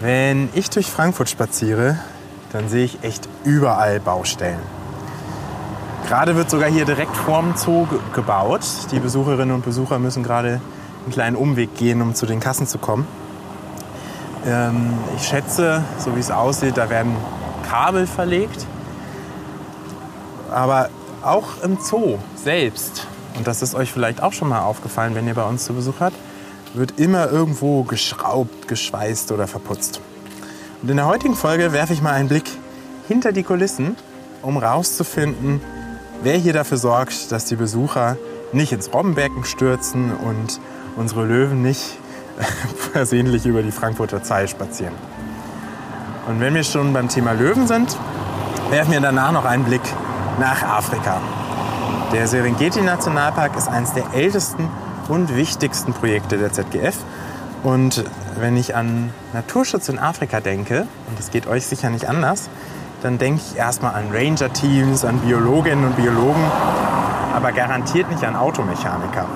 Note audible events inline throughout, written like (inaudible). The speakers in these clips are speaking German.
Wenn ich durch Frankfurt spaziere, dann sehe ich echt überall Baustellen. Gerade wird sogar hier direkt vorm Zoo gebaut. Die Besucherinnen und Besucher müssen gerade einen kleinen Umweg gehen, um zu den Kassen zu kommen. Ähm, ich schätze, so wie es aussieht, da werden Kabel verlegt. Aber auch im Zoo selbst, und das ist euch vielleicht auch schon mal aufgefallen, wenn ihr bei uns zu Besuch habt, wird immer irgendwo geschraubt, geschweißt oder verputzt. Und in der heutigen Folge werfe ich mal einen Blick hinter die Kulissen, um rauszufinden, wer hier dafür sorgt, dass die Besucher nicht ins Robbenbecken stürzen und unsere Löwen nicht (laughs) versehentlich über die Frankfurter Zeil spazieren. Und wenn wir schon beim Thema Löwen sind, werfen wir danach noch einen Blick nach Afrika. Der Serengeti-Nationalpark ist eines der ältesten und wichtigsten Projekte der ZGF. Und wenn ich an Naturschutz in Afrika denke, und das geht euch sicher nicht anders, dann denke ich erstmal an Ranger-Teams, an Biologinnen und Biologen, aber garantiert nicht an Automechaniker.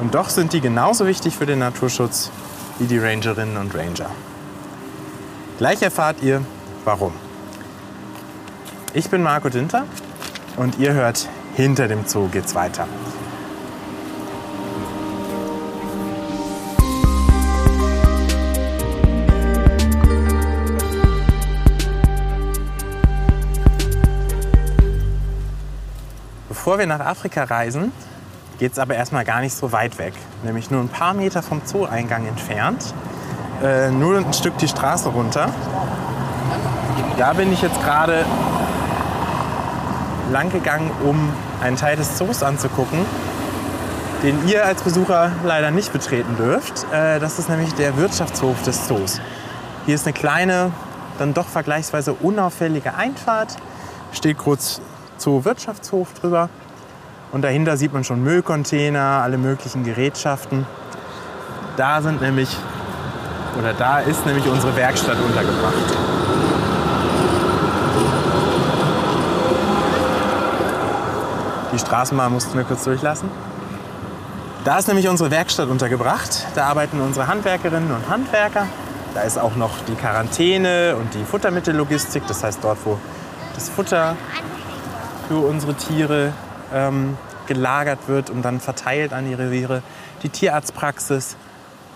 Und doch sind die genauso wichtig für den Naturschutz wie die Rangerinnen und Ranger. Gleich erfahrt ihr, warum. Ich bin Marco Dinter und ihr hört Hinter dem Zoo geht's weiter. Bevor wir nach Afrika reisen, geht es aber erstmal gar nicht so weit weg. Nämlich nur ein paar Meter vom Zoo-Eingang entfernt. Äh, nur ein Stück die Straße runter. Da bin ich jetzt gerade lang gegangen, um einen Teil des Zoos anzugucken, den ihr als Besucher leider nicht betreten dürft. Äh, das ist nämlich der Wirtschaftshof des Zoos. Hier ist eine kleine, dann doch vergleichsweise unauffällige Einfahrt. Steht kurz Zoo Wirtschaftshof drüber. Und dahinter sieht man schon Müllcontainer, alle möglichen Gerätschaften. Da sind nämlich, oder da ist nämlich unsere Werkstatt untergebracht. Die Straßenbahn mussten wir kurz durchlassen. Da ist nämlich unsere Werkstatt untergebracht. Da arbeiten unsere Handwerkerinnen und Handwerker. Da ist auch noch die Quarantäne und die Futtermittellogistik. Das heißt, dort, wo das Futter für unsere Tiere ähm, gelagert wird und dann verteilt an die Reviere. Die Tierarztpraxis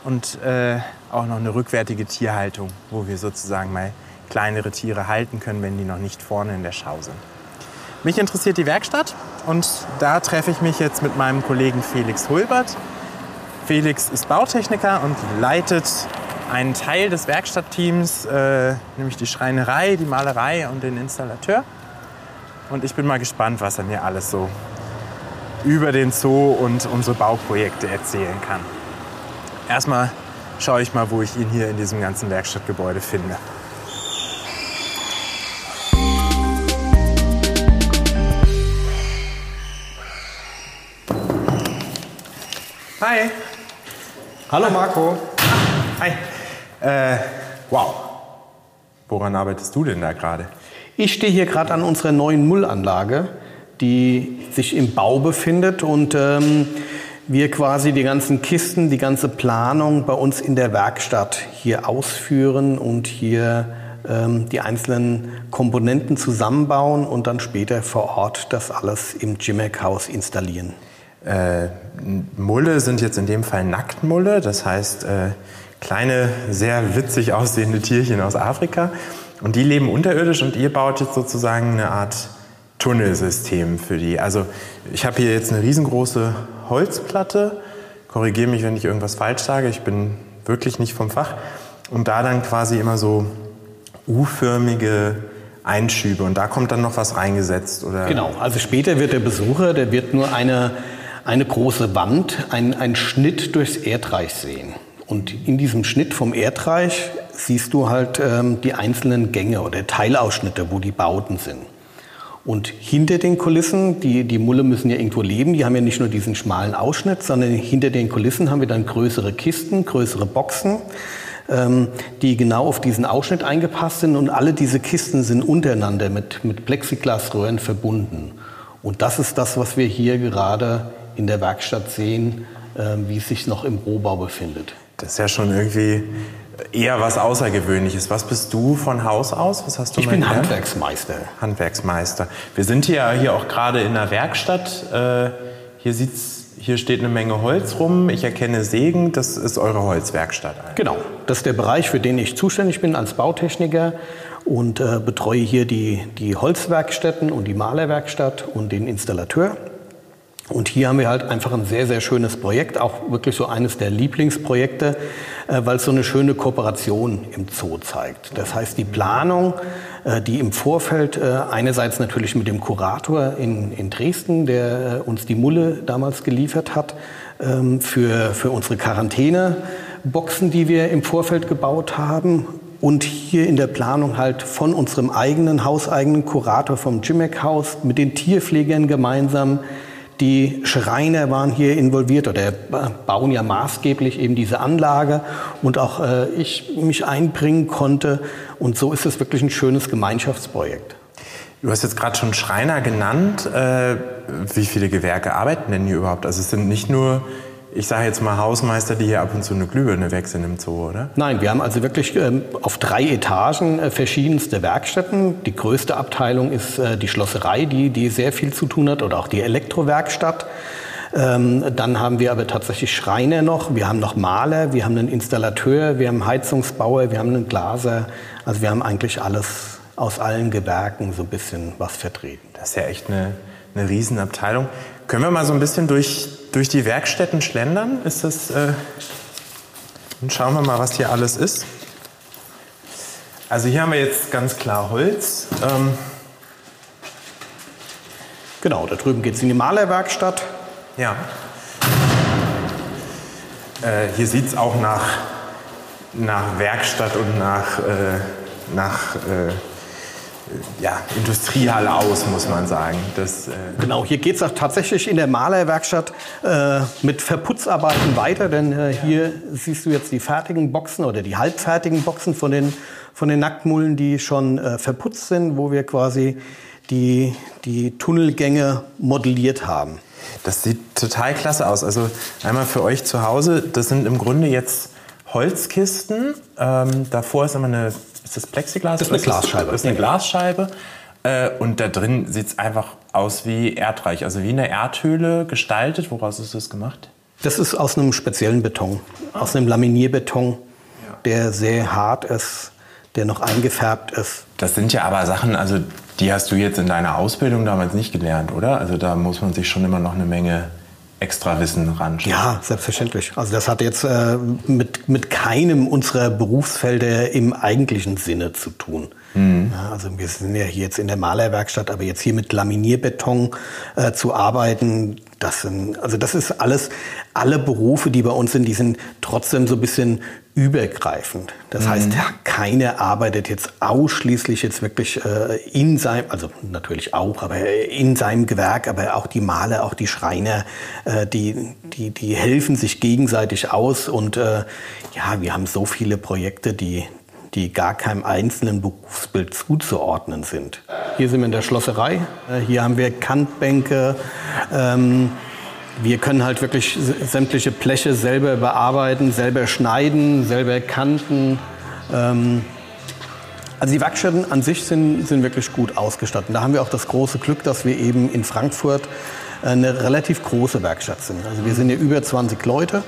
und äh, auch noch eine rückwärtige Tierhaltung, wo wir sozusagen mal kleinere Tiere halten können, wenn die noch nicht vorne in der Schau sind. Mich interessiert die Werkstatt und da treffe ich mich jetzt mit meinem Kollegen Felix Hulbert. Felix ist Bautechniker und leitet einen Teil des Werkstattteams, äh, nämlich die Schreinerei, die Malerei und den Installateur. Und ich bin mal gespannt, was er mir alles so über den Zoo und unsere Bauprojekte erzählen kann. Erstmal schaue ich mal, wo ich ihn hier in diesem ganzen Werkstattgebäude finde. Hi. Hallo Marco. Hi. Äh, wow. Woran arbeitest du denn da gerade? Ich stehe hier gerade an unserer neuen Mullanlage, die sich im Bau befindet und ähm, wir quasi die ganzen Kisten, die ganze Planung bei uns in der Werkstatt hier ausführen und hier ähm, die einzelnen Komponenten zusammenbauen und dann später vor Ort das alles im Jimek-Haus installieren. Äh, Mulle sind jetzt in dem Fall Nacktmulle, das heißt äh, kleine, sehr witzig aussehende Tierchen aus Afrika. Und die leben unterirdisch und ihr baut jetzt sozusagen eine Art Tunnelsystem für die. Also ich habe hier jetzt eine riesengroße Holzplatte. Korrigiere mich, wenn ich irgendwas falsch sage. Ich bin wirklich nicht vom Fach. Und da dann quasi immer so U-förmige Einschübe. Und da kommt dann noch was reingesetzt, oder? Genau. Also später wird der Besucher, der wird nur eine, eine große Wand, ein, einen Schnitt durchs Erdreich sehen. Und in diesem Schnitt vom Erdreich siehst du halt ähm, die einzelnen Gänge oder Teilausschnitte, wo die Bauten sind. Und hinter den Kulissen, die, die Mulle müssen ja irgendwo leben, die haben ja nicht nur diesen schmalen Ausschnitt, sondern hinter den Kulissen haben wir dann größere Kisten, größere Boxen, ähm, die genau auf diesen Ausschnitt eingepasst sind und alle diese Kisten sind untereinander mit, mit Plexiglasröhren verbunden. Und das ist das, was wir hier gerade in der Werkstatt sehen, äh, wie es sich noch im Rohbau befindet. Das ist ja schon irgendwie eher was Außergewöhnliches. Was bist du von Haus aus? Was hast du Ich bin gelernt? Handwerksmeister. Handwerksmeister. Wir sind hier, hier auch gerade in der Werkstatt. Äh, hier, sieht's, hier steht eine Menge Holz rum. Ich erkenne Sägen. Das ist eure Holzwerkstatt. eigentlich. Genau, das ist der Bereich, für den ich zuständig bin als Bautechniker und äh, betreue hier die, die Holzwerkstätten und die Malerwerkstatt und den Installateur. Und hier haben wir halt einfach ein sehr, sehr schönes Projekt, auch wirklich so eines der Lieblingsprojekte, äh, weil es so eine schöne Kooperation im Zoo zeigt. Das heißt, die Planung, äh, die im Vorfeld äh, einerseits natürlich mit dem Kurator in, in Dresden, der uns die Mulle damals geliefert hat, ähm, für, für unsere Quarantäneboxen, die wir im Vorfeld gebaut haben. Und hier in der Planung halt von unserem eigenen hauseigenen Kurator vom Jimmick Haus mit den Tierpflegern gemeinsam. Die Schreiner waren hier involviert oder bauen ja maßgeblich eben diese Anlage und auch äh, ich mich einbringen konnte. Und so ist es wirklich ein schönes Gemeinschaftsprojekt. Du hast jetzt gerade schon Schreiner genannt. Äh, wie viele Gewerke arbeiten denn hier überhaupt? Also es sind nicht nur, ich sage jetzt mal Hausmeister, die hier ab und zu eine Glühbirne wechseln im Zoo, oder? Nein, wir haben also wirklich ähm, auf drei Etagen äh, verschiedenste Werkstätten. Die größte Abteilung ist äh, die Schlosserei, die, die sehr viel zu tun hat, oder auch die Elektrowerkstatt. Ähm, dann haben wir aber tatsächlich Schreiner noch, wir haben noch Maler, wir haben einen Installateur, wir haben Heizungsbauer, wir haben einen Glaser. Also wir haben eigentlich alles aus allen Gewerken so ein bisschen was vertreten. Das ist ja echt eine, eine Riesenabteilung. Können wir mal so ein bisschen durch, durch die Werkstätten schlendern? Ist das, äh, und schauen wir mal, was hier alles ist. Also hier haben wir jetzt ganz klar Holz. Ähm, Genau, da drüben geht es in die Malerwerkstatt. ja. Äh, hier sieht es auch nach, nach Werkstatt und nach, äh, nach äh, ja, Industriehalle aus, muss man sagen. Das, äh, Genau, hier geht es auch tatsächlich in der Malerwerkstatt äh, mit Verputzarbeiten weiter, denn äh, hier siehst du jetzt die fertigen Boxen oder die halbfertigen Boxen von den, von den Nacktmullen, die schon äh, verputzt sind, wo wir quasi die, die Tunnelgänge modelliert haben. Das sieht total klasse aus. Also einmal für euch zu Hause, das sind im Grunde jetzt Holzkisten. Ähm, davor ist immer eine, ist das Plexiglas? Das ist eine Glasscheibe. Das ist eine Glasscheibe. Äh, und da drin sieht es einfach aus wie erdreich, also wie eine Erdhöhle gestaltet. Woraus ist das gemacht? Das ist aus einem speziellen Beton, aus einem Laminierbeton, der sehr hart ist, der noch eingefärbt ist. Das sind ja aber Sachen, also die hast du jetzt in deiner Ausbildung damals nicht gelernt, oder? Also da muss man sich schon immer noch eine Menge extra Wissen ran. Ja, selbstverständlich. Also das hat jetzt äh, mit, mit keinem unserer Berufsfelder im eigentlichen Sinne zu tun. Ja, also wir sind ja hier jetzt in der Malerwerkstatt, aber jetzt hier mit Laminierbeton äh, zu arbeiten, das sind, also das ist alles, alle Berufe, die bei uns sind, die sind trotzdem so ein bisschen übergreifend. Das heißt, keiner arbeitet jetzt ausschließlich jetzt wirklich äh, in seinem, also natürlich auch, aber in seinem Gewerk, aber auch die Maler, auch die Schreiner, äh, die, die, die helfen sich gegenseitig aus und äh, ja, wir haben so viele Projekte, die, die gar keinem einzelnen Berufsbild zuzuordnen sind. Hier sind wir in der Schlosserei. Äh, Hier haben wir Kantbänke. Ähm, wir können halt wirklich sämtliche Bleche selber bearbeiten, selber schneiden, selber kanten. Ähm, also die Werkstätten an sich sind, sind wirklich gut ausgestattet. Da haben wir auch das große Glück, dass wir eben in Frankfurt äh, eine relativ große Werkstatt sind. Also wir sind hier über 20 Leute.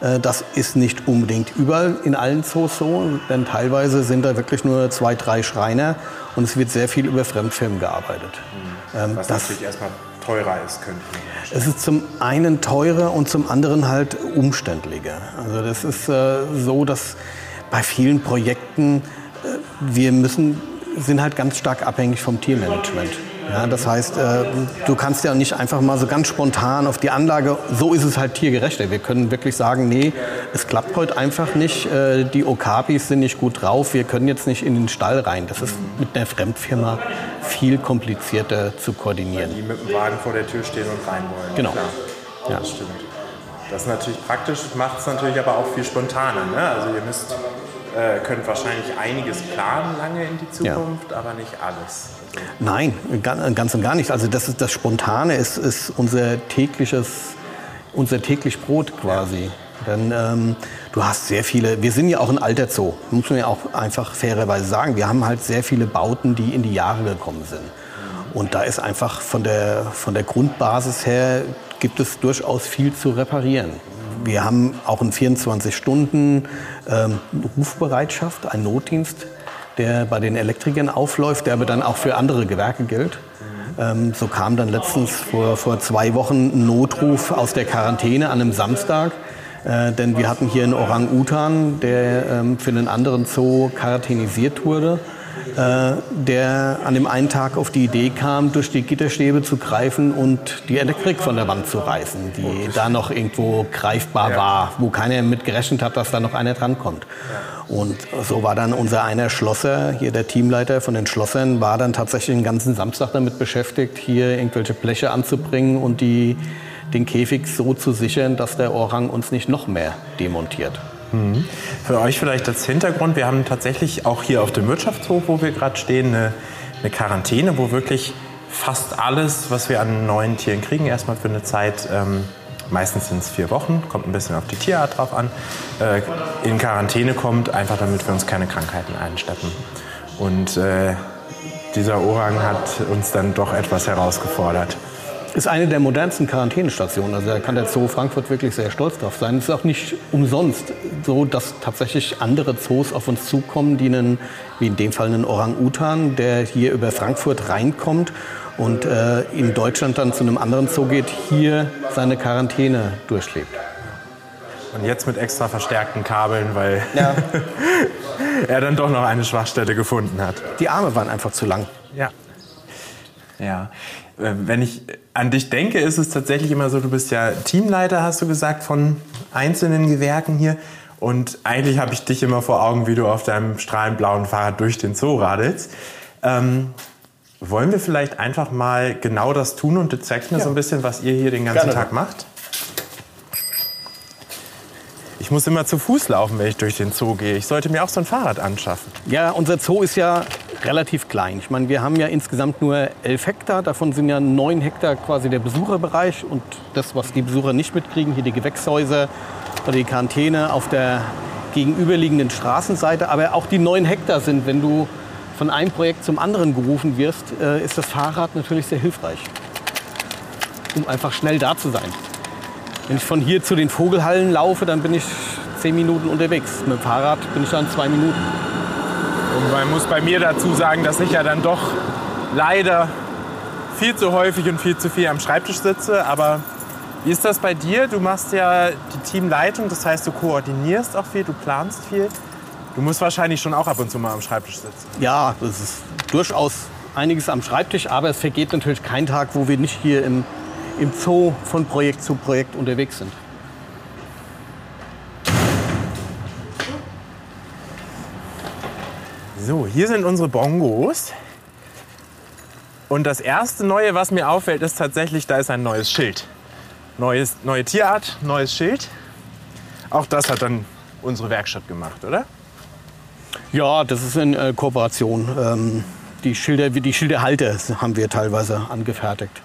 Äh, Das ist nicht unbedingt überall in allen Zoos so, denn teilweise sind da wirklich nur zwei, drei Schreiner und es wird sehr viel über Fremdfirmen gearbeitet. Ähm, Was das, natürlich erstmal teurer ist, könnte ich es ist zum einen teurer und zum anderen halt umständlicher. Also das ist äh, so, dass bei vielen Projekten äh, wir müssen, sind halt ganz stark abhängig vom Tiermanagement. Ja, das heißt, äh, du kannst ja nicht einfach mal so ganz spontan auf die Anlage, so ist es halt tiergerechter. Wir können wirklich sagen, nee, es klappt heute einfach nicht, äh, die Okapis sind nicht gut drauf, wir können jetzt nicht in den Stall rein. Das ist mit einer Fremdfirma viel komplizierter zu koordinieren. Die mit dem Wagen vor der Tür stehen und rein wollen. Genau. Klar. Ja. Das stimmt. Das ist natürlich praktisch, macht es natürlich aber auch viel spontaner. Ne? Also ihr müsst, äh, könnt wahrscheinlich einiges planen lange in die Ja. Zukunft, aber nicht alles. Also, Nein, ga- ganz und gar nicht. Also das, ist, das Spontane ist, ist unser tägliches, unser täglich Brot quasi. Denn ähm, du hast sehr viele, wir sind ja auch ein alter Zoo, muss man ja auch einfach fairerweise sagen. Wir haben halt sehr viele Bauten, die in die Jahre gekommen sind. Und da ist einfach von der, von der Grundbasis her, gibt es durchaus viel zu reparieren. Wir haben auch einen 24-Stunden-Rufbereitschaft, ähm, einen Notdienst, der bei den Elektrikern aufläuft, der aber dann auch für andere Gewerke gilt. Ähm, so kam dann letztens vor, vor zwei Wochen ein Notruf aus der Quarantäne an einem Samstag. Äh, denn wir hatten hier einen Orang-Utan, der ähm, für einen anderen Zoo quarantänisiert wurde. Äh, der an dem einen Tag auf die Idee kam, durch die Gitterstäbe zu greifen und die Elektrik von der Wand zu reißen, die da noch irgendwo greifbar ja. war, wo keiner mit gerechnet hat, dass da noch einer drankommt. Ja. Und so war dann unser einer Schlosser, hier der Teamleiter von den Schlossern, war dann tatsächlich den ganzen Samstag damit beschäftigt, hier irgendwelche Bleche anzubringen und die, den Käfig so zu sichern, dass der Orang uns nicht noch mehr demontiert. Mhm. Für euch vielleicht als Hintergrund, wir haben tatsächlich auch hier auf dem Wirtschaftshof, wo wir gerade stehen, eine, eine, Quarantäne, wo wirklich fast alles, was wir an neuen Tieren kriegen, erstmal für eine Zeit, ähm, meistens sind es vier Wochen, kommt ein bisschen auf die Tierart drauf an, äh, in Quarantäne kommt, einfach damit wir uns keine Krankheiten einsteppen. Und äh, dieser Orang hat uns dann doch etwas herausgefordert ist eine der modernsten Quarantänestationen. Also da kann der Zoo Frankfurt wirklich sehr stolz drauf sein. Es ist auch nicht umsonst so, dass tatsächlich andere Zoos auf uns zukommen, die einen, wie in dem Fall einen Orang-Utan, der hier über Frankfurt reinkommt und äh, in Deutschland dann zu einem anderen Zoo geht, hier seine Quarantäne durchlebt. Und jetzt mit extra verstärkten Kabeln, weil ja. (laughs) er dann doch noch eine Schwachstelle gefunden hat. Die Arme waren einfach zu lang. Ja. Ja. Äh, wenn ich an dich denke, ist es tatsächlich immer so, du bist ja Teamleiter, hast du gesagt, von einzelnen Gewerken hier. Und eigentlich habe ich dich immer vor Augen, wie du auf deinem strahlend blauen Fahrrad durch den Zoo radelst. Ähm, wollen wir vielleicht einfach mal genau das tun und du zeigst mir ja. so ein bisschen, was ihr hier den ganzen Gerne. Tag macht? Ich muss immer zu Fuß laufen, wenn ich durch den Zoo gehe. Ich sollte mir auch so ein Fahrrad anschaffen. Ja, unser Zoo ist ja relativ klein. Ich meine, wir haben ja insgesamt nur elf Hektar. Davon sind ja neun Hektar quasi der Besucherbereich. Und das, was die Besucher nicht mitkriegen, hier die Gewächshäuser oder die Quarantäne auf der gegenüberliegenden Straßenseite. Aber auch die neun Hektar sind, wenn du von einem Projekt zum anderen gerufen wirst, äh, ist das Fahrrad natürlich sehr hilfreich, um einfach schnell da zu sein. Wenn ich von hier zu den Vogelhallen laufe, dann bin ich zehn Minuten unterwegs. Mit dem Fahrrad bin ich dann zwei Minuten. Und man muss bei mir dazu sagen, dass ich ja dann doch leider viel zu häufig und viel zu viel am Schreibtisch sitze. Aber wie ist das bei dir? Du machst ja die Teamleitung, das heißt, du koordinierst auch viel, du planst viel. Du musst wahrscheinlich schon auch ab und zu mal am Schreibtisch sitzen. Ja, das ist durchaus einiges am Schreibtisch, aber es vergeht natürlich kein Tag, wo wir nicht hier im, im Zoo von Projekt zu Projekt unterwegs sind. So, hier sind unsere Bongos. Und das erste Neue, was mir auffällt, ist tatsächlich, da ist ein neues Schild. Neues, neue Tierart, neues Schild. Auch das hat dann unsere Werkstatt gemacht, oder? Ja, das ist in äh, Kooperation. Ähm, die, Schilder, die Schilderhalter haben wir teilweise angefertigt.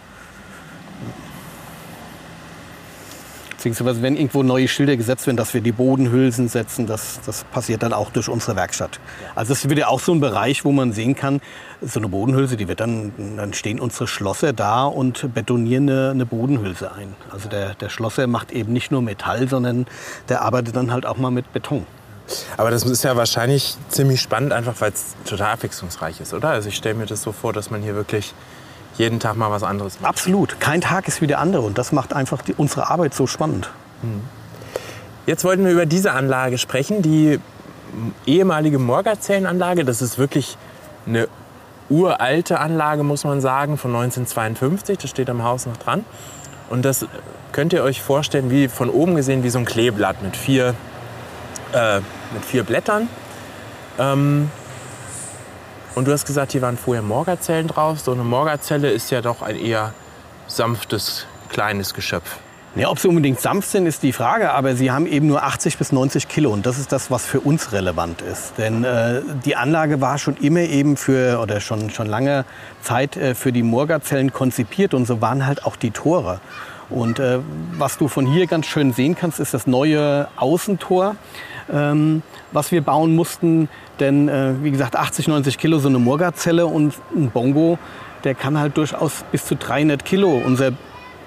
Beziehungsweise wenn irgendwo neue Schilder gesetzt werden, dass wir die Bodenhülsen setzen, das, das passiert dann auch durch unsere Werkstatt. Also es wird ja auch so ein Bereich, wo man sehen kann, so eine Bodenhülse, die wird dann, dann stehen unsere Schlosser da und betonieren eine, eine Bodenhülse ein. Also der, der Schlosser macht eben nicht nur Metall, sondern der arbeitet dann halt auch mal mit Beton. Aber das ist ja wahrscheinlich ziemlich spannend, einfach weil es total abwechslungsreich ist, oder? Also ich stelle mir das so vor, dass man hier wirklich jeden Tag mal was anderes macht. Absolut. Kein Tag ist wie der andere. Und das macht einfach die, unsere Arbeit so spannend. Hm. Jetzt wollten wir über diese Anlage sprechen, die ehemalige Morgerzellenanlage. Das ist wirklich eine uralte Anlage, muss man sagen, von 1952. Das steht am Haus noch dran. Und das könnt ihr euch vorstellen, wie von oben gesehen, wie so ein Kleeblatt mit vier, äh, mit vier Blättern. Ähm, und du hast gesagt, hier waren vorher Morgerzellen drauf. So eine Morgerzelle ist ja doch ein eher sanftes, kleines Geschöpf. Ja, ob sie unbedingt sanft sind, ist die Frage, aber sie haben eben nur 80 bis 90 Kilo und das ist das, was für uns relevant ist. Denn äh, die Anlage war schon immer eben für, oder schon, schon lange Zeit äh, für die Morgerzellen konzipiert und so waren halt auch die Tore. Und äh, was du von hier ganz schön sehen kannst, ist das neue Außentor, ähm, was wir bauen mussten. Denn äh, wie gesagt, 80, 90 Kilo so eine Murga-Zelle und ein Bongo, der kann halt durchaus bis zu 300 Kilo. Unser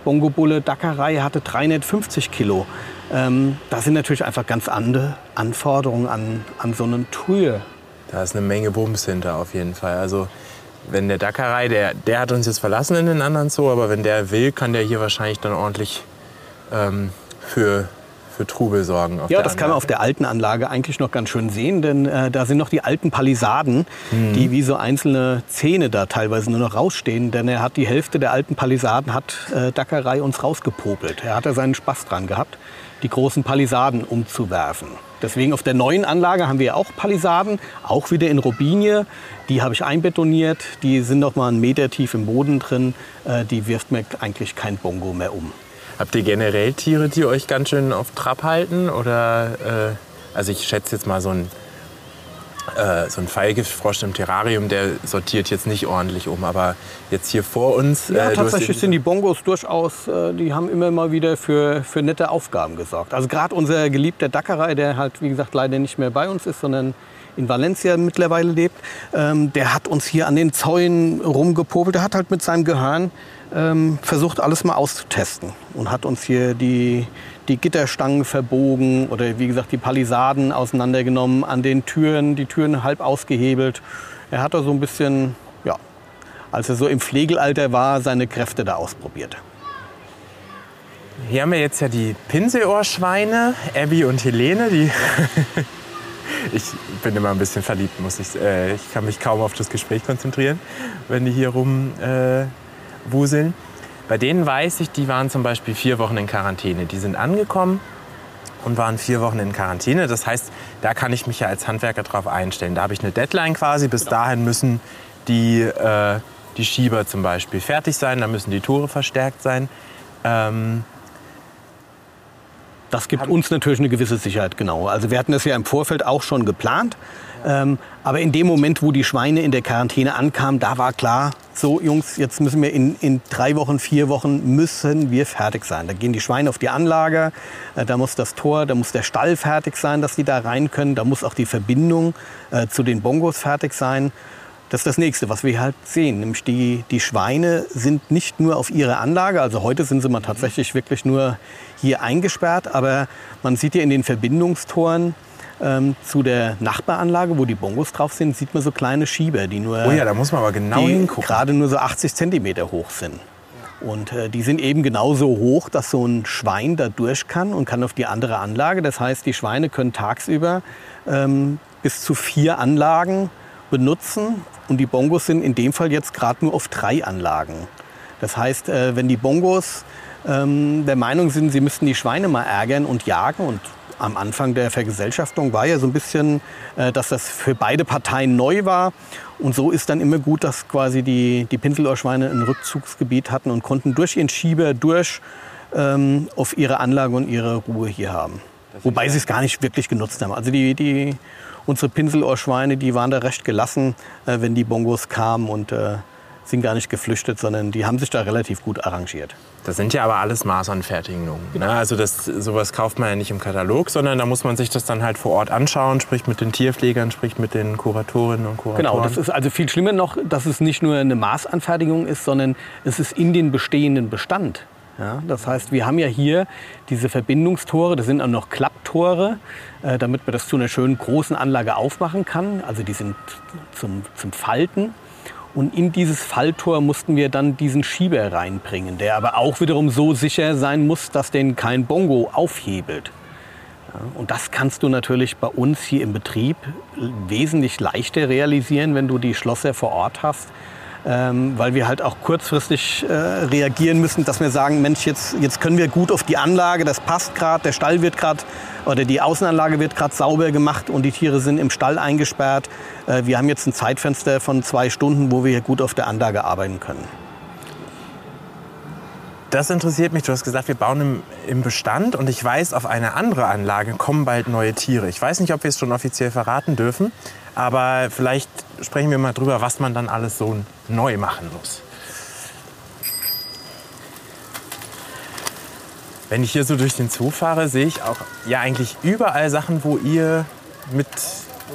Bongo-Bulle Dackerei hatte 350 Kilo. Ähm, da sind natürlich einfach ganz andere Anforderungen an, an so einen Tür. Da ist eine Menge Bums hinter auf jeden Fall. Also wenn der Dackerei, der, der hat uns jetzt verlassen in den anderen Zoo, aber wenn der will, kann der hier wahrscheinlich dann ordentlich ähm, für, für Trubel sorgen. ja, das kann man auf der alten Anlage eigentlich noch ganz schön sehen, denn äh, da sind noch die alten Palisaden, mhm. die wie so einzelne Zähne da teilweise nur noch rausstehen. Denn er hat die Hälfte der alten Palisaden hat äh, Dackerei uns rausgepopelt. Er hat da seinen Spaß dran gehabt, die großen Palisaden umzuwerfen. Deswegen auf der neuen Anlage haben wir auch Palisaden, auch wieder in Robinie. Die habe ich einbetoniert. Die sind noch mal einen Meter tief im Boden drin. Äh, die wirft mir eigentlich kein Bongo mehr um. Habt ihr generell Tiere, die euch ganz schön auf Trab halten? Oder, äh, also ich schätze jetzt mal so ein äh, so ein Pfeilgiftfrosch im Terrarium, der sortiert jetzt nicht ordentlich um. Aber jetzt hier vor uns. Ja, äh, tatsächlich sind die Bongos durchaus, äh, die haben immer mal wieder für, für nette Aufgaben gesorgt. Also gerade unser geliebter Dackerei, der halt, wie gesagt, leider nicht mehr bei uns ist, sondern in Valencia mittlerweile lebt, ähm, der hat uns hier an den Zäunen rumgepopelt. Der hat halt mit seinem Gehirn ähm, versucht, alles mal auszutesten und hat uns hier die, die Gitterstangen verbogen oder wie gesagt die Palisaden auseinandergenommen, an den Türen, die Türen halb ausgehebelt. Er hat da so ein bisschen, ja, als er so im Pflegelalter war, seine Kräfte da ausprobiert. Hier haben wir jetzt ja die Pinselohrschweine, Abby und Helene, die (laughs) ich bin immer ein bisschen verliebt, muss ich. Äh, ich kann mich kaum auf das Gespräch konzentrieren, wenn die hier rumwuseln. Äh, bei denen weiß ich, die waren zum Beispiel vier Wochen in Quarantäne. Die sind angekommen und waren vier Wochen in Quarantäne. Das heißt, da kann ich mich ja als Handwerker drauf einstellen. Da habe ich eine Deadline quasi. Bis genau. dahin müssen die, äh, die Schieber zum Beispiel fertig sein. Da müssen die Tore verstärkt sein. Ähm, das gibt uns natürlich eine gewisse Sicherheit, genau. Also wir hatten das ja im Vorfeld auch schon geplant. Ähm, aber in dem Moment, wo die Schweine in der Quarantäne ankamen, da war klar, so Jungs, jetzt müssen wir in, in drei Wochen, vier Wochen müssen wir fertig sein. Da gehen die Schweine auf die Anlage, äh, da muss das Tor, da muss der Stall fertig sein, dass die da rein können, da muss auch die Verbindung äh, zu den Bongos fertig sein. Das ist das nächste, was wir halt sehen. Nämlich die, die Schweine sind nicht nur auf ihrer Anlage, also heute sind sie mal tatsächlich wirklich nur hier eingesperrt, aber man sieht hier in den Verbindungstoren ähm, zu der Nachbaranlage, wo die Bongos drauf sind, sieht man so kleine Schieber, die nur, oh ja, da muss man aber genau hingucken. gerade nur so 80 Zentimeter hoch sind. Und äh, die sind eben genauso hoch, dass so ein Schwein da durch kann und kann auf die andere Anlage. Das heißt, die Schweine können tagsüber ähm, bis zu vier Anlagen benutzen und die Bongos sind in dem Fall jetzt gerade nur auf drei Anlagen. Das heißt, äh, wenn die Bongos ähm, der Meinung sind, sie müssten die Schweine mal ärgern und jagen und am Anfang der Vergesellschaftung war ja so ein bisschen, äh, dass das für beide Parteien neu war. Und so ist dann immer gut, dass quasi die, die Pinselohrschweine ein Rückzugsgebiet hatten und konnten durch ihren Schieber durch ähm, auf ihre Anlage und ihre Ruhe hier haben. Wobei sie es gar nicht wirklich genutzt haben. Also die, die unsere Pinselohrschweine, die waren da recht gelassen, äh, wenn die Bongos kamen und äh, sind gar nicht geflüchtet, sondern die haben sich da relativ gut arrangiert. Das sind ja aber alles Maßanfertigungen. Genau. Ne? Also das, sowas kauft man ja nicht im Katalog, sondern da muss man sich das dann halt vor Ort anschauen, spricht mit den Tierpflegern, spricht mit den Kuratorinnen und Kuratoren. Genau, das ist also viel schlimmer noch, dass es nicht nur eine Maßanfertigung ist, sondern es ist in den bestehenden Bestand. Ja, das heißt, wir haben ja hier diese Verbindungstore, das sind auch noch Klapptore, äh, damit man das zu einer schönen großen Anlage aufmachen kann. Also die sind zum, zum Falten. Und in dieses Falltor mussten wir dann diesen Schieber reinbringen, der aber auch wiederum so sicher sein muss, dass den kein Bongo aufhebelt. Und das kannst du natürlich bei uns hier im Betrieb wesentlich leichter realisieren, wenn du die Schlosser vor Ort hast, weil wir halt auch kurzfristig äh, reagieren müssen, dass wir sagen, Mensch, jetzt, jetzt können wir gut auf die Anlage, das passt gerade, der Stall wird gerade oder die Außenanlage wird gerade sauber gemacht und die Tiere sind im Stall eingesperrt. Äh, wir haben jetzt ein Zeitfenster von zwei Stunden, wo wir hier gut auf der Anlage arbeiten können. Das interessiert mich. Du hast gesagt, wir bauen im, im, Bestand und ich weiß, auf eine andere Anlage kommen bald neue Tiere. Ich weiß nicht, ob wir es schon offiziell verraten dürfen, aber vielleicht sprechen wir mal drüber, was man dann alles so neu machen muss. wenn ich hier so durch den Zoo fahre, sehe ich auch ja eigentlich überall Sachen, wo ihr mit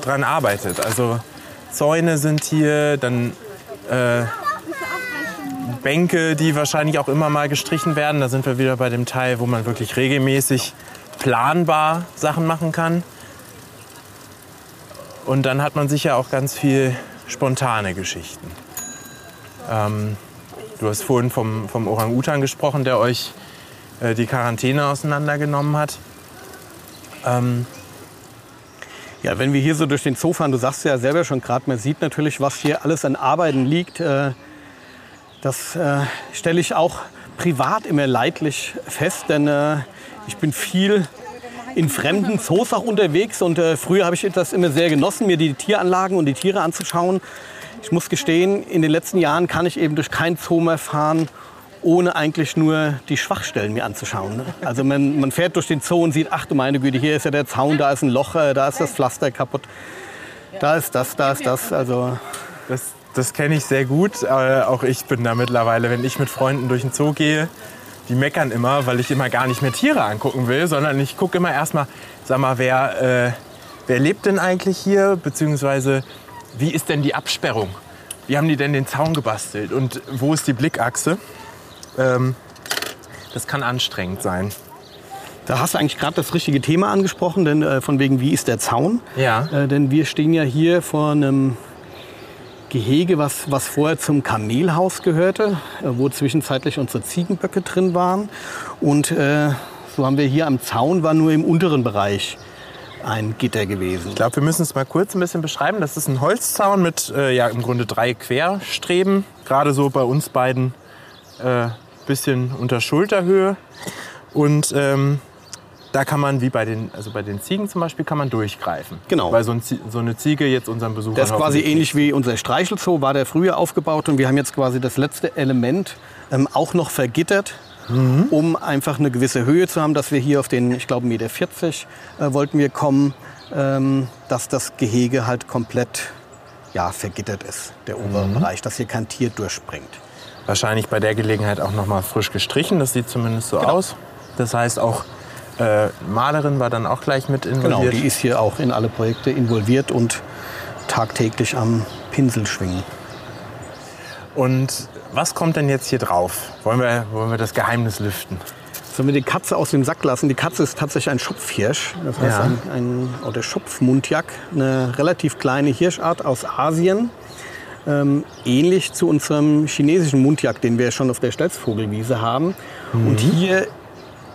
dran arbeitet. Also Zäune sind hier, dann äh, Bänke, die wahrscheinlich auch immer mal gestrichen werden. Da sind wir wieder bei dem Teil, wo man wirklich regelmäßig planbar Sachen machen kann. Und dann hat man sicher auch ganz viel spontane Geschichten. Ähm, du hast vorhin vom, vom Orang-Utan gesprochen, der euch äh, die Quarantäne auseinandergenommen hat. Ähm, ja, wenn wir hier so durch den Zoo fahren, du sagst ja selber schon gerade, man sieht natürlich, was hier alles an Arbeiten liegt. Äh, das äh, stelle ich auch privat immer leidlich fest, denn äh, ich bin viel in fremden Zoos auch unterwegs und äh, früher habe ich das immer sehr genossen, mir die Tieranlagen und die Tiere anzuschauen. Ich muss gestehen, in den letzten Jahren kann ich eben durch kein Zoo mehr fahren, ohne eigentlich nur die Schwachstellen mir anzuschauen. Ne? Also man, man, fährt durch den Zoo und sieht, ach du meine Güte, hier ist ja der Zaun, da ist ein Loch, äh, da ist das Pflaster kaputt, da ist das, da ist das. Also das, das kenne ich sehr gut. Äh, auch ich bin da mittlerweile, wenn ich mit Freunden durch den Zoo gehe, die meckern immer, weil ich immer gar nicht mehr Tiere angucken will, sondern ich gucke immer erstmal, sag mal, wer, äh, wer lebt denn eigentlich hier, beziehungsweise wie ist denn die Absperrung? Wie haben die denn den Zaun gebastelt und wo ist die Blickachse? Ähm, das kann anstrengend sein. Da hast du eigentlich gerade das richtige Thema angesprochen, denn äh, von wegen, wie ist der Zaun? Ja. Äh, denn wir stehen ja hier vor einem Gehege, was, was vorher zum Kamelhaus gehörte, äh, wo zwischenzeitlich unsere Ziegenböcke drin waren. Und äh, so haben wir hier am Zaun, war nur im unteren Bereich ein Gitter gewesen. Ich glaube, wir müssen es mal kurz ein bisschen beschreiben. Das ist ein Holzzaun mit äh, ja, im Grunde drei Querstreben, gerade so bei uns beiden äh, bisschen unter Schulterhöhe. Und ähm, da kann man, wie bei den, also bei den Ziegen zum Beispiel, kann man durchgreifen. Genau. Weil so, ein, so eine Ziege jetzt unseren Besucher. Das ist quasi ähnlich wie unser Streichelzoo, war der früher aufgebaut und wir haben jetzt quasi das letzte Element ähm, auch noch vergittert. Mhm. um einfach eine gewisse Höhe zu haben, dass wir hier auf den, ich glaube, 1,40 Meter äh, wollten wir kommen, ähm, dass das Gehege halt komplett ja, vergittert ist, der obere mhm. Bereich, dass hier kein Tier durchspringt. Wahrscheinlich bei der Gelegenheit auch noch mal frisch gestrichen, das sieht zumindest so genau. aus. Das heißt auch äh, Malerin war dann auch gleich mit involviert. Genau, die ist hier auch in alle Projekte involviert und tagtäglich am Pinsel schwingen. Und was kommt denn jetzt hier drauf? Wollen wir, wollen wir das Geheimnis lüften? Sollen wir die Katze aus dem Sack lassen? Die Katze ist tatsächlich ein Schopfhirsch. Das heißt ja. ein, ein, oder Schopfmundjak, eine relativ kleine Hirschart aus Asien. Ähm, ähnlich zu unserem chinesischen Mundjak, den wir schon auf der Stelzvogelwiese haben. Mhm. Und hier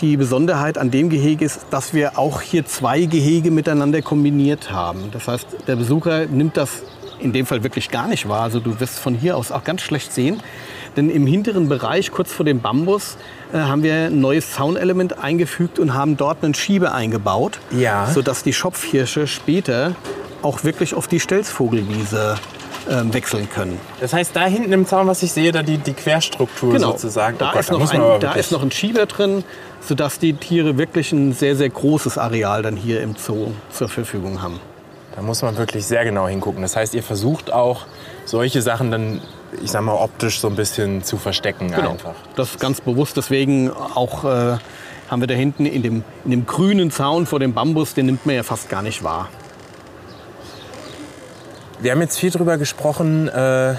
die Besonderheit an dem Gehege ist, dass wir auch hier zwei Gehege miteinander kombiniert haben. Das heißt, der Besucher nimmt das in dem Fall wirklich gar nicht wahr. Also du wirst von hier aus auch ganz schlecht sehen. Denn im hinteren Bereich, kurz vor dem Bambus, äh, haben wir ein neues Zaunelement eingefügt und haben dort einen Schieber eingebaut, ja. sodass die Schopfhirsche später auch wirklich auf die Stelzvogelwiese äh, wechseln können. Das heißt, da hinten im Zaun, was ich sehe, da die, die Querstruktur genau. sozusagen. Da, oh Gott, ist, noch ein, da ist noch ein Schieber drin, sodass die Tiere wirklich ein sehr, sehr großes Areal dann hier im Zoo zur Verfügung haben. Da muss man wirklich sehr genau hingucken. Das heißt, ihr versucht auch solche Sachen dann, ich sag mal, optisch so ein bisschen zu verstecken genau. einfach. Das ist ganz bewusst. Deswegen auch äh, haben wir da hinten in dem, in dem grünen Zaun vor dem Bambus, den nimmt man ja fast gar nicht wahr. Wir haben jetzt viel darüber gesprochen, äh,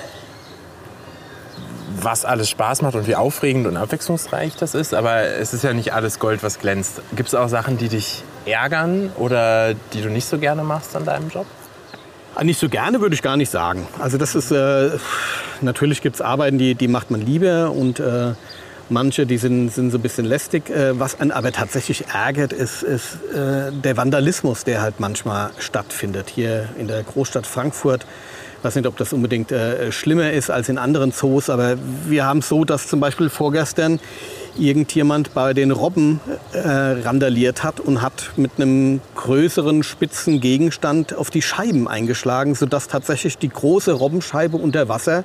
was alles Spaß macht und wie aufregend und abwechslungsreich das ist. Aber es ist ja nicht alles Gold, was glänzt. Gibt es auch Sachen, die dich ärgern oder die du nicht so gerne machst an deinem Job? Ah, nicht so gerne würde ich gar nicht sagen. Also das ist äh, natürlich gibt es Arbeiten, die, die macht man lieber und äh, manche, die sind, sind so ein bisschen lästig. Äh, was einen aber tatsächlich ärgert, ist, ist äh, der Vandalismus, der halt manchmal stattfindet. Hier in der Großstadt Frankfurt ich weiß nicht, ob das unbedingt äh, schlimmer ist als in anderen Zoos, aber wir haben es so, dass zum Beispiel vorgestern irgendjemand bei den Robben randaliert hat und hat mit einem größeren spitzen Gegenstand auf die Scheiben eingeschlagen, sodass tatsächlich die große Robbenscheibe unter Wasser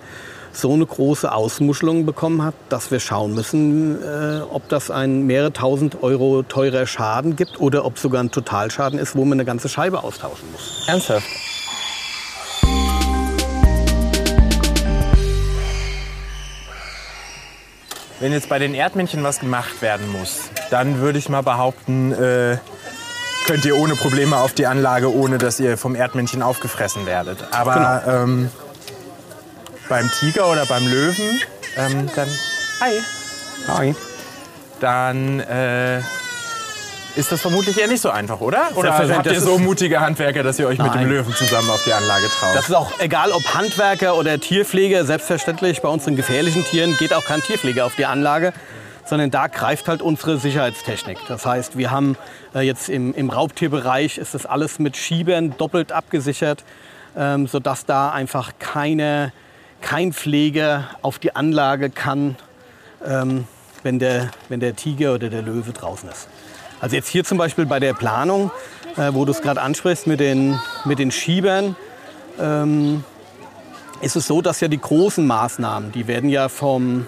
so eine große Ausmuschelung bekommen hat, dass wir schauen müssen, äh, ob das ein mehrere tausend Euro teurer Schaden gibt oder ob sogar ein Totalschaden ist, wo man eine ganze Scheibe austauschen muss. Ernsthaft? wenn jetzt bei den Erdmännchen was gemacht werden muss, dann würde ich mal behaupten, äh, könnt ihr ohne Probleme auf die Anlage, ohne dass ihr vom Erdmännchen aufgefressen werdet. Aber genau. ähm, beim Tiger oder beim Löwen, ähm, dann. Hi. Hi. Dann äh, ist das vermutlich eher nicht so einfach, oder? Oder habt ihr so mutige Handwerker, dass ihr euch Nein. mit dem Löwen zusammen auf die Anlage traut? Das ist auch egal, ob Handwerker oder Tierpflege. Selbstverständlich, bei unseren gefährlichen Tieren geht auch kein Tierpfleger auf die Anlage sondern da greift halt unsere Sicherheitstechnik. Das heißt, wir haben äh, jetzt im, im, Raubtierbereich ist das alles mit Schiebern doppelt abgesichert, ähm, sodass da einfach keine, kein Pfleger auf die Anlage kann, ähm, wenn, der, wenn der Tiger oder der Löwe draußen ist. Also jetzt hier zum Beispiel bei der Planung, äh, wo du es gerade ansprichst mit den, mit den Schiebern, ähm, ist es so, dass ja die großen Maßnahmen, die werden ja vom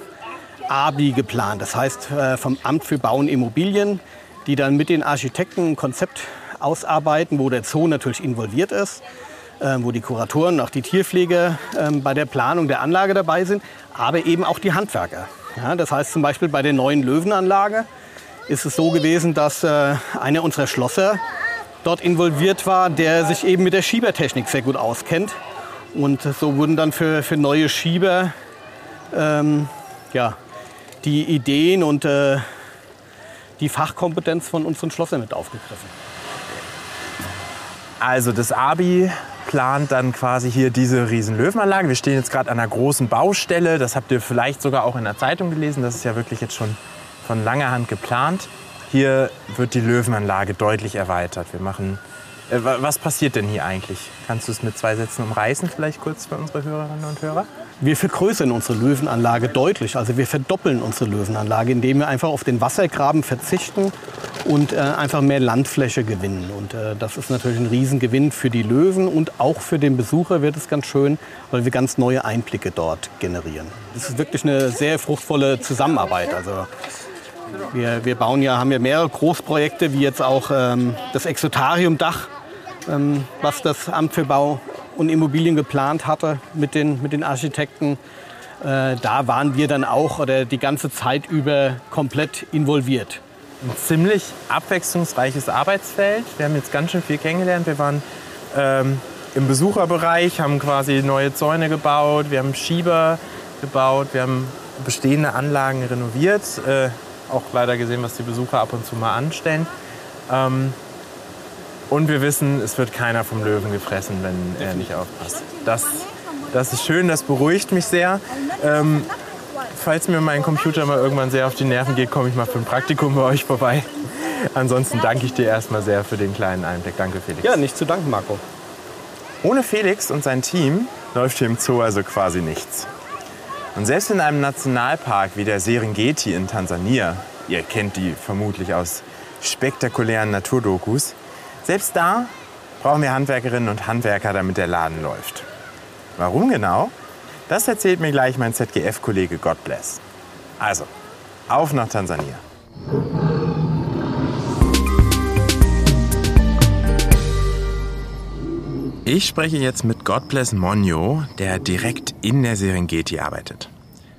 ABI geplant, das heißt äh, vom Amt für Bau und Immobilien, die dann mit den Architekten ein Konzept ausarbeiten, wo der Zoo natürlich involviert ist, wo die Kuratoren, auch die Tierpflege äh, bei der Planung der Anlage dabei sind, aber eben auch die Handwerker. Ja, das heißt zum Beispiel bei der neuen Löwenanlage ist es so gewesen, dass äh, einer unserer Schlosser dort involviert war, der sich eben mit der Schiebertechnik sehr gut auskennt. Und so wurden dann für, für neue Schieber ähm, ja, die Ideen und äh, die Fachkompetenz von unseren Schlossern mit aufgegriffen. Also das Abi plant dann quasi hier diese riesen Löwenanlage. Wir stehen jetzt gerade an einer großen Baustelle. Das habt ihr vielleicht sogar auch in der Zeitung gelesen. Das ist ja wirklich jetzt schon von langer Hand geplant. Hier wird die Löwenanlage deutlich erweitert. Wir machen äh, was passiert denn hier eigentlich? Kannst du es mit zwei Sätzen umreißen, vielleicht kurz für unsere Hörerinnen und Hörer? Wir vergrößern unsere Löwenanlage deutlich. Also wir verdoppeln unsere Löwenanlage, indem wir einfach auf den Wassergraben verzichten und äh, einfach mehr Landfläche gewinnen. Und äh, das ist natürlich ein Riesengewinn für die Löwen und auch für den Besucher wird es ganz schön, weil wir ganz neue Einblicke dort generieren. Das ist wirklich eine sehr fruchtvolle Zusammenarbeit. Also wir, wir bauen ja, haben ja mehrere Großprojekte, wie jetzt auch ähm, das Exotarium-Dach, ähm, was das Amt für Bau und Immobilien geplant hatte mit den, mit den Architekten. Äh, da waren wir dann auch oder die ganze Zeit über komplett involviert. Ein ziemlich abwechslungsreiches Arbeitsfeld. Wir haben jetzt ganz schön viel kennengelernt. Wir waren ähm, im Besucherbereich, haben quasi neue Zäune gebaut, wir haben Schieber gebaut, wir haben bestehende Anlagen renoviert. Äh, auch leider gesehen, was die Besucher ab und zu mal anstellen. Ähm, und wir wissen, es wird keiner vom Löwen gefressen, wenn er nicht aufpasst. Das, das ist schön, das beruhigt mich sehr. Ähm, falls mir mein Computer mal irgendwann sehr auf die Nerven geht, komme ich mal für ein Praktikum bei euch vorbei. Ansonsten danke ich dir erstmal sehr für den kleinen Einblick. Danke, Felix. Ja, nicht zu danken, Marco. Ohne Felix und sein Team läuft hier im Zoo also quasi nichts. Und selbst in einem Nationalpark wie der Serengeti in Tansania, ihr kennt die vermutlich aus spektakulären Naturdokus, selbst da brauchen wir Handwerkerinnen und Handwerker, damit der Laden läuft. Warum genau? Das erzählt mir gleich mein ZGF-Kollege God Bless. Also, auf nach Tansania. Ich spreche jetzt mit Godbless Monyo, der direkt in der Serengeti arbeitet.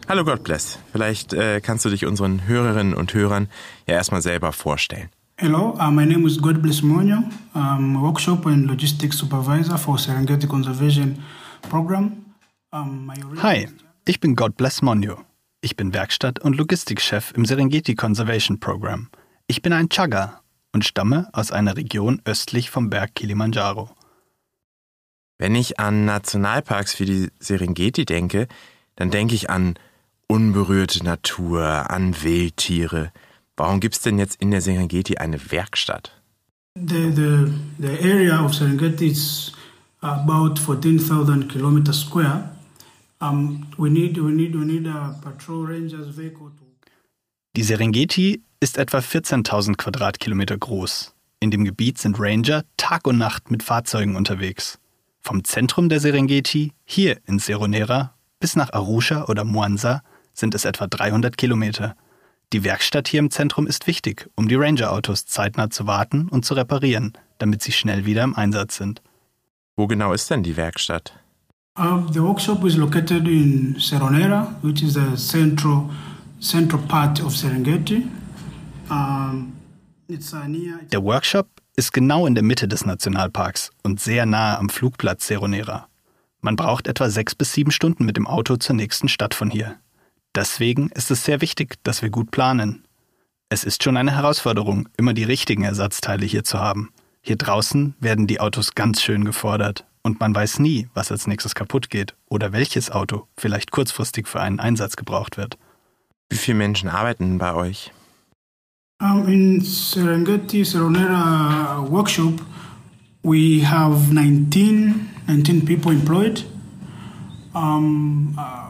Hallo Godbless, vielleicht äh, kannst du dich unseren Hörerinnen und Hörern ja erstmal selber vorstellen. Hello, uh, my name is Godbless Monyo. I'm a Workshop and Logistics Supervisor for Serengeti Conservation Program. Um, Hi, ich bin Godbless Monyo. Ich bin Werkstatt- und Logistikchef im Serengeti Conservation Program. Ich bin ein Chaga und stamme aus einer Region östlich vom Berg Kilimanjaro. Wenn ich an Nationalparks wie die Serengeti denke, dann denke ich an unberührte Natur, an Wildtiere. Warum gibt es denn jetzt in der Serengeti eine Werkstatt? The, the, the area of Serengeti is about 14,000 kilometers square. Um, we need, we need, we need a patrol rangers vehicle to die Serengeti ist etwa 14.000 Quadratkilometer groß. In dem Gebiet sind Ranger Tag und Nacht mit Fahrzeugen unterwegs. Vom Zentrum der Serengeti, hier in Seronera, bis nach Arusha oder Mwanza sind es etwa 300 Kilometer. Die Werkstatt hier im Zentrum ist wichtig, um die Ranger-Autos zeitnah zu warten und zu reparieren, damit sie schnell wieder im Einsatz sind. Wo genau ist denn die Werkstatt? Uh, the workshop is located in Seronera, which is a central central part of Serengeti. Um, it's uh, near. Der Workshop ist genau in der Mitte des Nationalparks und sehr nahe am Flugplatz Seronera. Man braucht etwa sechs bis sieben Stunden mit dem Auto zur nächsten Stadt von hier. Deswegen ist es sehr wichtig, dass wir gut planen. Es ist schon eine Herausforderung, immer die richtigen Ersatzteile hier zu haben. Hier draußen werden die Autos ganz schön gefordert und man weiß nie, was als nächstes kaputt geht oder welches Auto vielleicht kurzfristig für einen Einsatz gebraucht wird. Wie viele Menschen arbeiten bei euch? Um, in Serengeti Seronera workshop, we have 19, 19 people employed. Um, uh.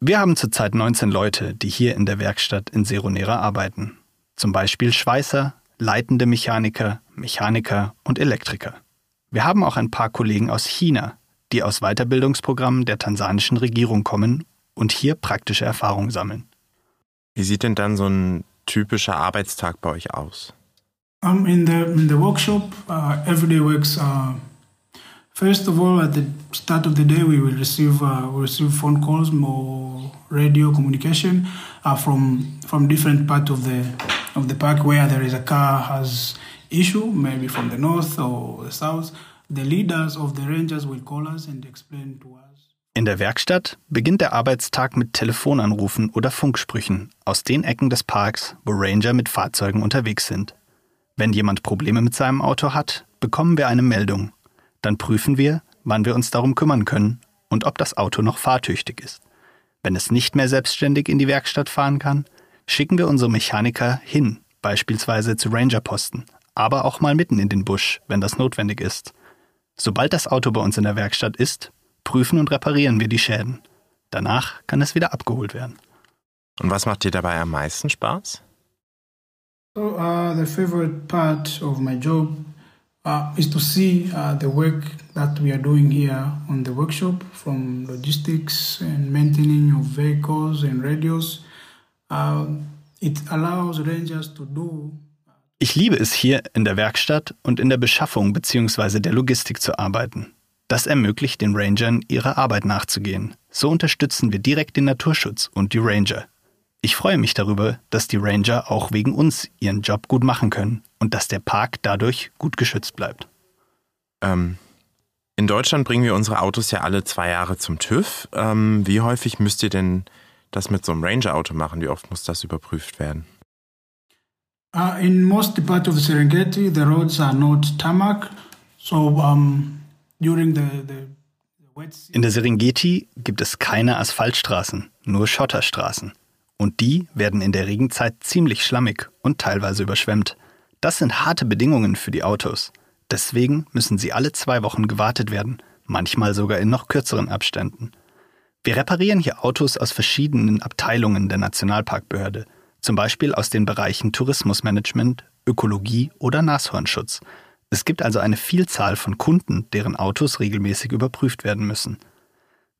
Wir haben zurzeit 19 Leute, die hier in der Werkstatt in Seronera arbeiten. Zum Beispiel Schweißer, leitende Mechaniker, Mechaniker und Elektriker. Wir haben auch ein paar Kollegen aus China, die aus Weiterbildungsprogrammen der tansanischen Regierung kommen und hier praktische Erfahrung sammeln. Wie sieht denn dann so ein typischer Arbeitstag bei euch aus? Um, in the in the workshop, uh, everyday works. Uh, first of all, at the start of the day, we will receive uh, we receive phone calls, more radio communication uh, from from different part of the of the park where there is a car has issue, maybe from the north or the south. The leaders of the rangers will call us and explain to us. In der Werkstatt beginnt der Arbeitstag mit Telefonanrufen oder Funksprüchen aus den Ecken des Parks, wo Ranger mit Fahrzeugen unterwegs sind. Wenn jemand Probleme mit seinem Auto hat, bekommen wir eine Meldung. Dann prüfen wir, wann wir uns darum kümmern können und ob das Auto noch fahrtüchtig ist. Wenn es nicht mehr selbstständig in die Werkstatt fahren kann, schicken wir unsere Mechaniker hin, beispielsweise zu Rangerposten, aber auch mal mitten in den Busch, wenn das notwendig ist. Sobald das Auto bei uns in der Werkstatt ist, prüfen und reparieren wir die Schäden. Danach kann es wieder abgeholt werden. Und was macht dir dabei am meisten Spaß? So uh, the favorite part of my job uh, is to see uh, the work that we are doing here on the workshop, from logistics and maintaining of vehicles and radios. Uh, it allows rangers to do. Ich liebe es hier in der Werkstatt und in der Beschaffung bzw. der Logistik zu arbeiten. Das ermöglicht den Rangern, ihrer Arbeit nachzugehen. So unterstützen wir direkt den Naturschutz und die Ranger. Ich freue mich darüber, dass die Ranger auch wegen uns ihren Job gut machen können und dass der Park dadurch gut geschützt bleibt. Ähm, in Deutschland bringen wir unsere Autos ja alle zwei Jahre zum TÜV. Ähm, wie häufig müsst ihr denn das mit so einem Ranger-Auto machen? Wie oft muss das überprüft werden? Uh, in most part of the Serengeti, the roads are not tarmac, so um, during the, the, the wet season, In der Serengeti gibt es keine Asphaltstraßen, nur Schotterstraßen. Und die werden in der Regenzeit ziemlich schlammig und teilweise überschwemmt. Das sind harte Bedingungen für die Autos. Deswegen müssen sie alle zwei Wochen gewartet werden, manchmal sogar in noch kürzeren Abständen. Wir reparieren hier Autos aus verschiedenen Abteilungen der Nationalparkbehörde, zum Beispiel aus den Bereichen Tourismusmanagement, Ökologie oder Nashornschutz. Es gibt also eine Vielzahl von Kunden, deren Autos regelmäßig überprüft werden müssen.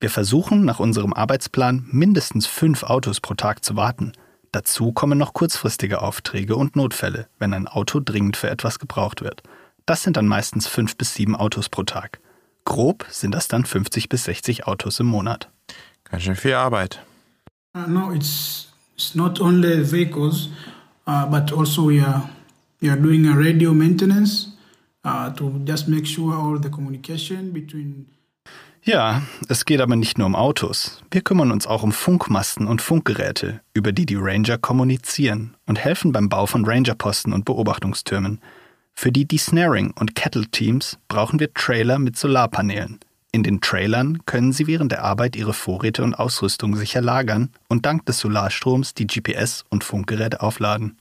Wir versuchen nach unserem Arbeitsplan mindestens fünf Autos pro Tag zu warten. Dazu kommen noch kurzfristige Aufträge und Notfälle, wenn ein Auto dringend für etwas gebraucht wird. Das sind dann meistens fünf bis sieben Autos pro Tag. Grob sind das dann 50 bis 60 Autos im Monat. Ganz schön viel Arbeit. Uh, no, it's it's not only vehicles, uh, but also we are we are doing a radio maintenance uh, to just make sure all the communication between Ja, es geht aber nicht nur um Autos. Wir kümmern uns auch um Funkmasten und Funkgeräte, über die die Ranger kommunizieren und helfen beim Bau von Rangerposten und Beobachtungstürmen. Für die Desnaring- und Kettle-Teams brauchen wir Trailer mit Solarpanelen. In den Trailern können sie während der Arbeit ihre Vorräte und Ausrüstung sicher lagern und dank des Solarstroms die GPS- und Funkgeräte aufladen.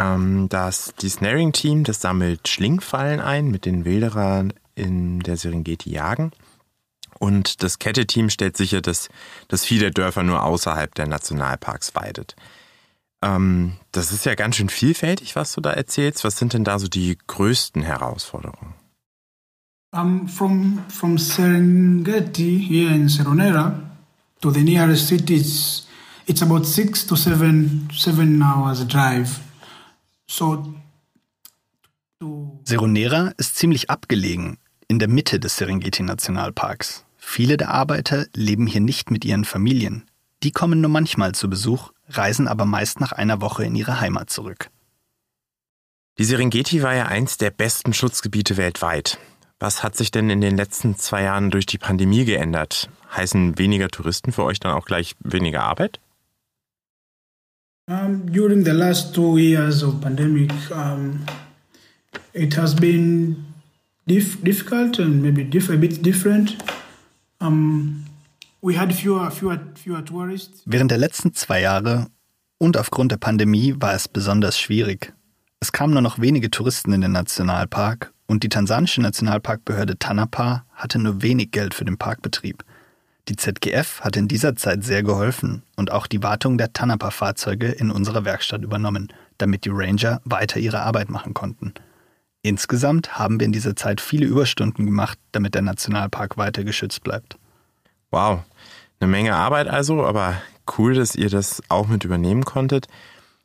Ähm, das Snaring-Team, das sammelt Schlingfallen ein, mit den Wilderern in der Serengeti jagen. Und das Kette-Team stellt sicher, dass das Vieh der Dörfer nur außerhalb der Nationalparks weidet. Ähm, das ist ja ganz schön vielfältig, was du da erzählst. Was sind denn da so die größten Herausforderungen? um, from from Serengeti here in Seronera to the nearest city. It's it's about six to seven seven hours drive. So Seronera ist ziemlich abgelegen, in der Mitte des Serengeti-Nationalparks. Viele der Arbeiter leben hier nicht mit ihren Familien. Die kommen nur manchmal zu Besuch, reisen aber meist nach einer Woche in ihre Heimat zurück. Die Serengeti war ja eins der besten Schutzgebiete weltweit. Was hat sich denn in den letzten zwei Jahren durch die Pandemie geändert? Heißen weniger Touristen für euch dann auch gleich weniger Arbeit? Um, during the last two years of pandemic, um, it has been dif difficult and maybe diff a bit different. Um, we had fewer, fewer, fewer tourists. Während der letzten zwei Jahre und aufgrund der Pandemie war es besonders schwierig. Es kamen nur noch wenige Touristen in den Nationalpark und die tansanische Nationalparkbehörde Tanapa hatte nur wenig Geld für den Parkbetrieb. Die ZGF hat in dieser Zeit sehr geholfen und auch die Wartung der Tanapa-Fahrzeuge in unserer Werkstatt übernommen, damit die Ranger weiter ihre Arbeit machen konnten. Insgesamt haben wir in dieser Zeit viele Überstunden gemacht, damit der Nationalpark weiter geschützt bleibt. Wow, eine Menge Arbeit also, aber cool, dass ihr das auch mit übernehmen konntet.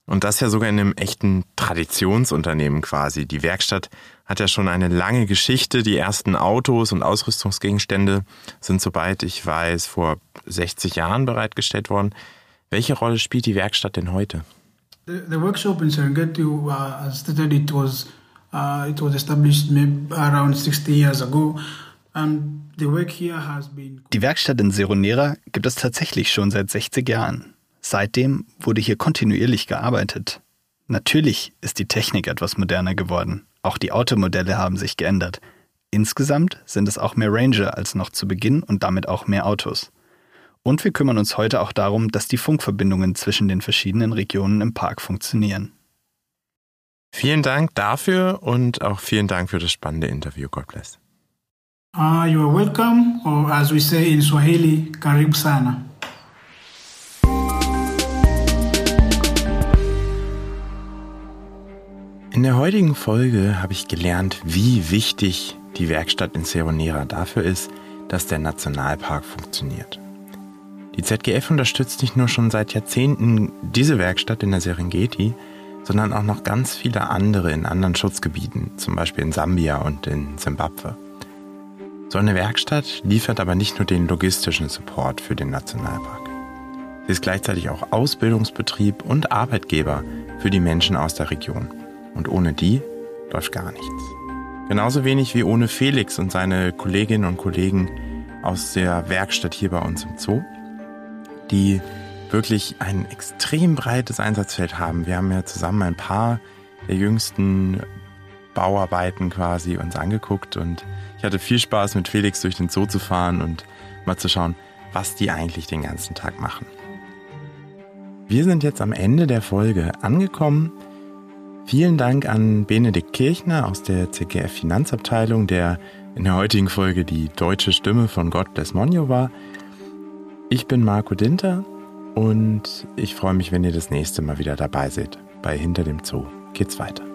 Und das ja sogar in einem echten Traditionsunternehmen quasi. Die Werkstatt hat ja schon eine lange Geschichte. Die ersten Autos und Ausrüstungsgegenstände sind, soweit ich weiß, vor 60 Jahren bereitgestellt worden. Welche Rolle spielt die Werkstatt denn heute? The, the workshop in Serengeti, uh, as stated, it was uh, it was established maybe around 60 years ago, and the work here has been. Die Werkstatt in Seronera gibt es tatsächlich schon seit 60 Jahren. Seitdem wurde hier kontinuierlich gearbeitet. Natürlich ist die Technik etwas moderner geworden. Auch die Automodelle haben sich geändert. Insgesamt sind es auch mehr Ranger als noch zu Beginn und damit auch mehr Autos. Und wir kümmern uns heute auch darum, dass die Funkverbindungen zwischen den verschiedenen Regionen im Park funktionieren. Vielen Dank dafür und auch vielen Dank für das spannende Interview. God bless. Uh, you are welcome, or as we say in Swahili, karibu sana. In der heutigen Folge habe ich gelernt, wie wichtig die Werkstatt in Seronera dafür ist, dass der Nationalpark funktioniert. Die ZGF unterstützt nicht nur schon seit Jahrzehnten diese Werkstatt in der Serengeti, sondern auch noch ganz viele andere in anderen Schutzgebieten, zum Beispiel in Sambia und in Simbabwe. So eine Werkstatt liefert aber nicht nur den logistischen Support für den Nationalpark. Sie ist gleichzeitig auch Ausbildungsbetrieb und Arbeitgeber für die Menschen aus der Region. Und ohne die läuft gar nichts. Genauso wenig wie ohne Felix und seine Kolleginnen und Kollegen aus der Werkstatt hier bei uns im Zoo, die wirklich ein extrem breites Einsatzfeld haben. Wir haben ja zusammen ein paar der jüngsten Bauarbeiten quasi uns angeguckt und ich hatte viel Spaß mit Felix durch den Zoo zu fahren und mal zu schauen, was die eigentlich den ganzen Tag machen. Wir sind jetzt am Ende der Folge angekommen. Vielen Dank an Benedikt Kirchner aus der CGF Finanzabteilung, der in der heutigen Folge die deutsche Stimme von God Bless Monio war. Ich bin Marco Dinter und ich freue mich, wenn ihr das nächste Mal wieder dabei seid. Bei Hinter dem Zoo geht's weiter.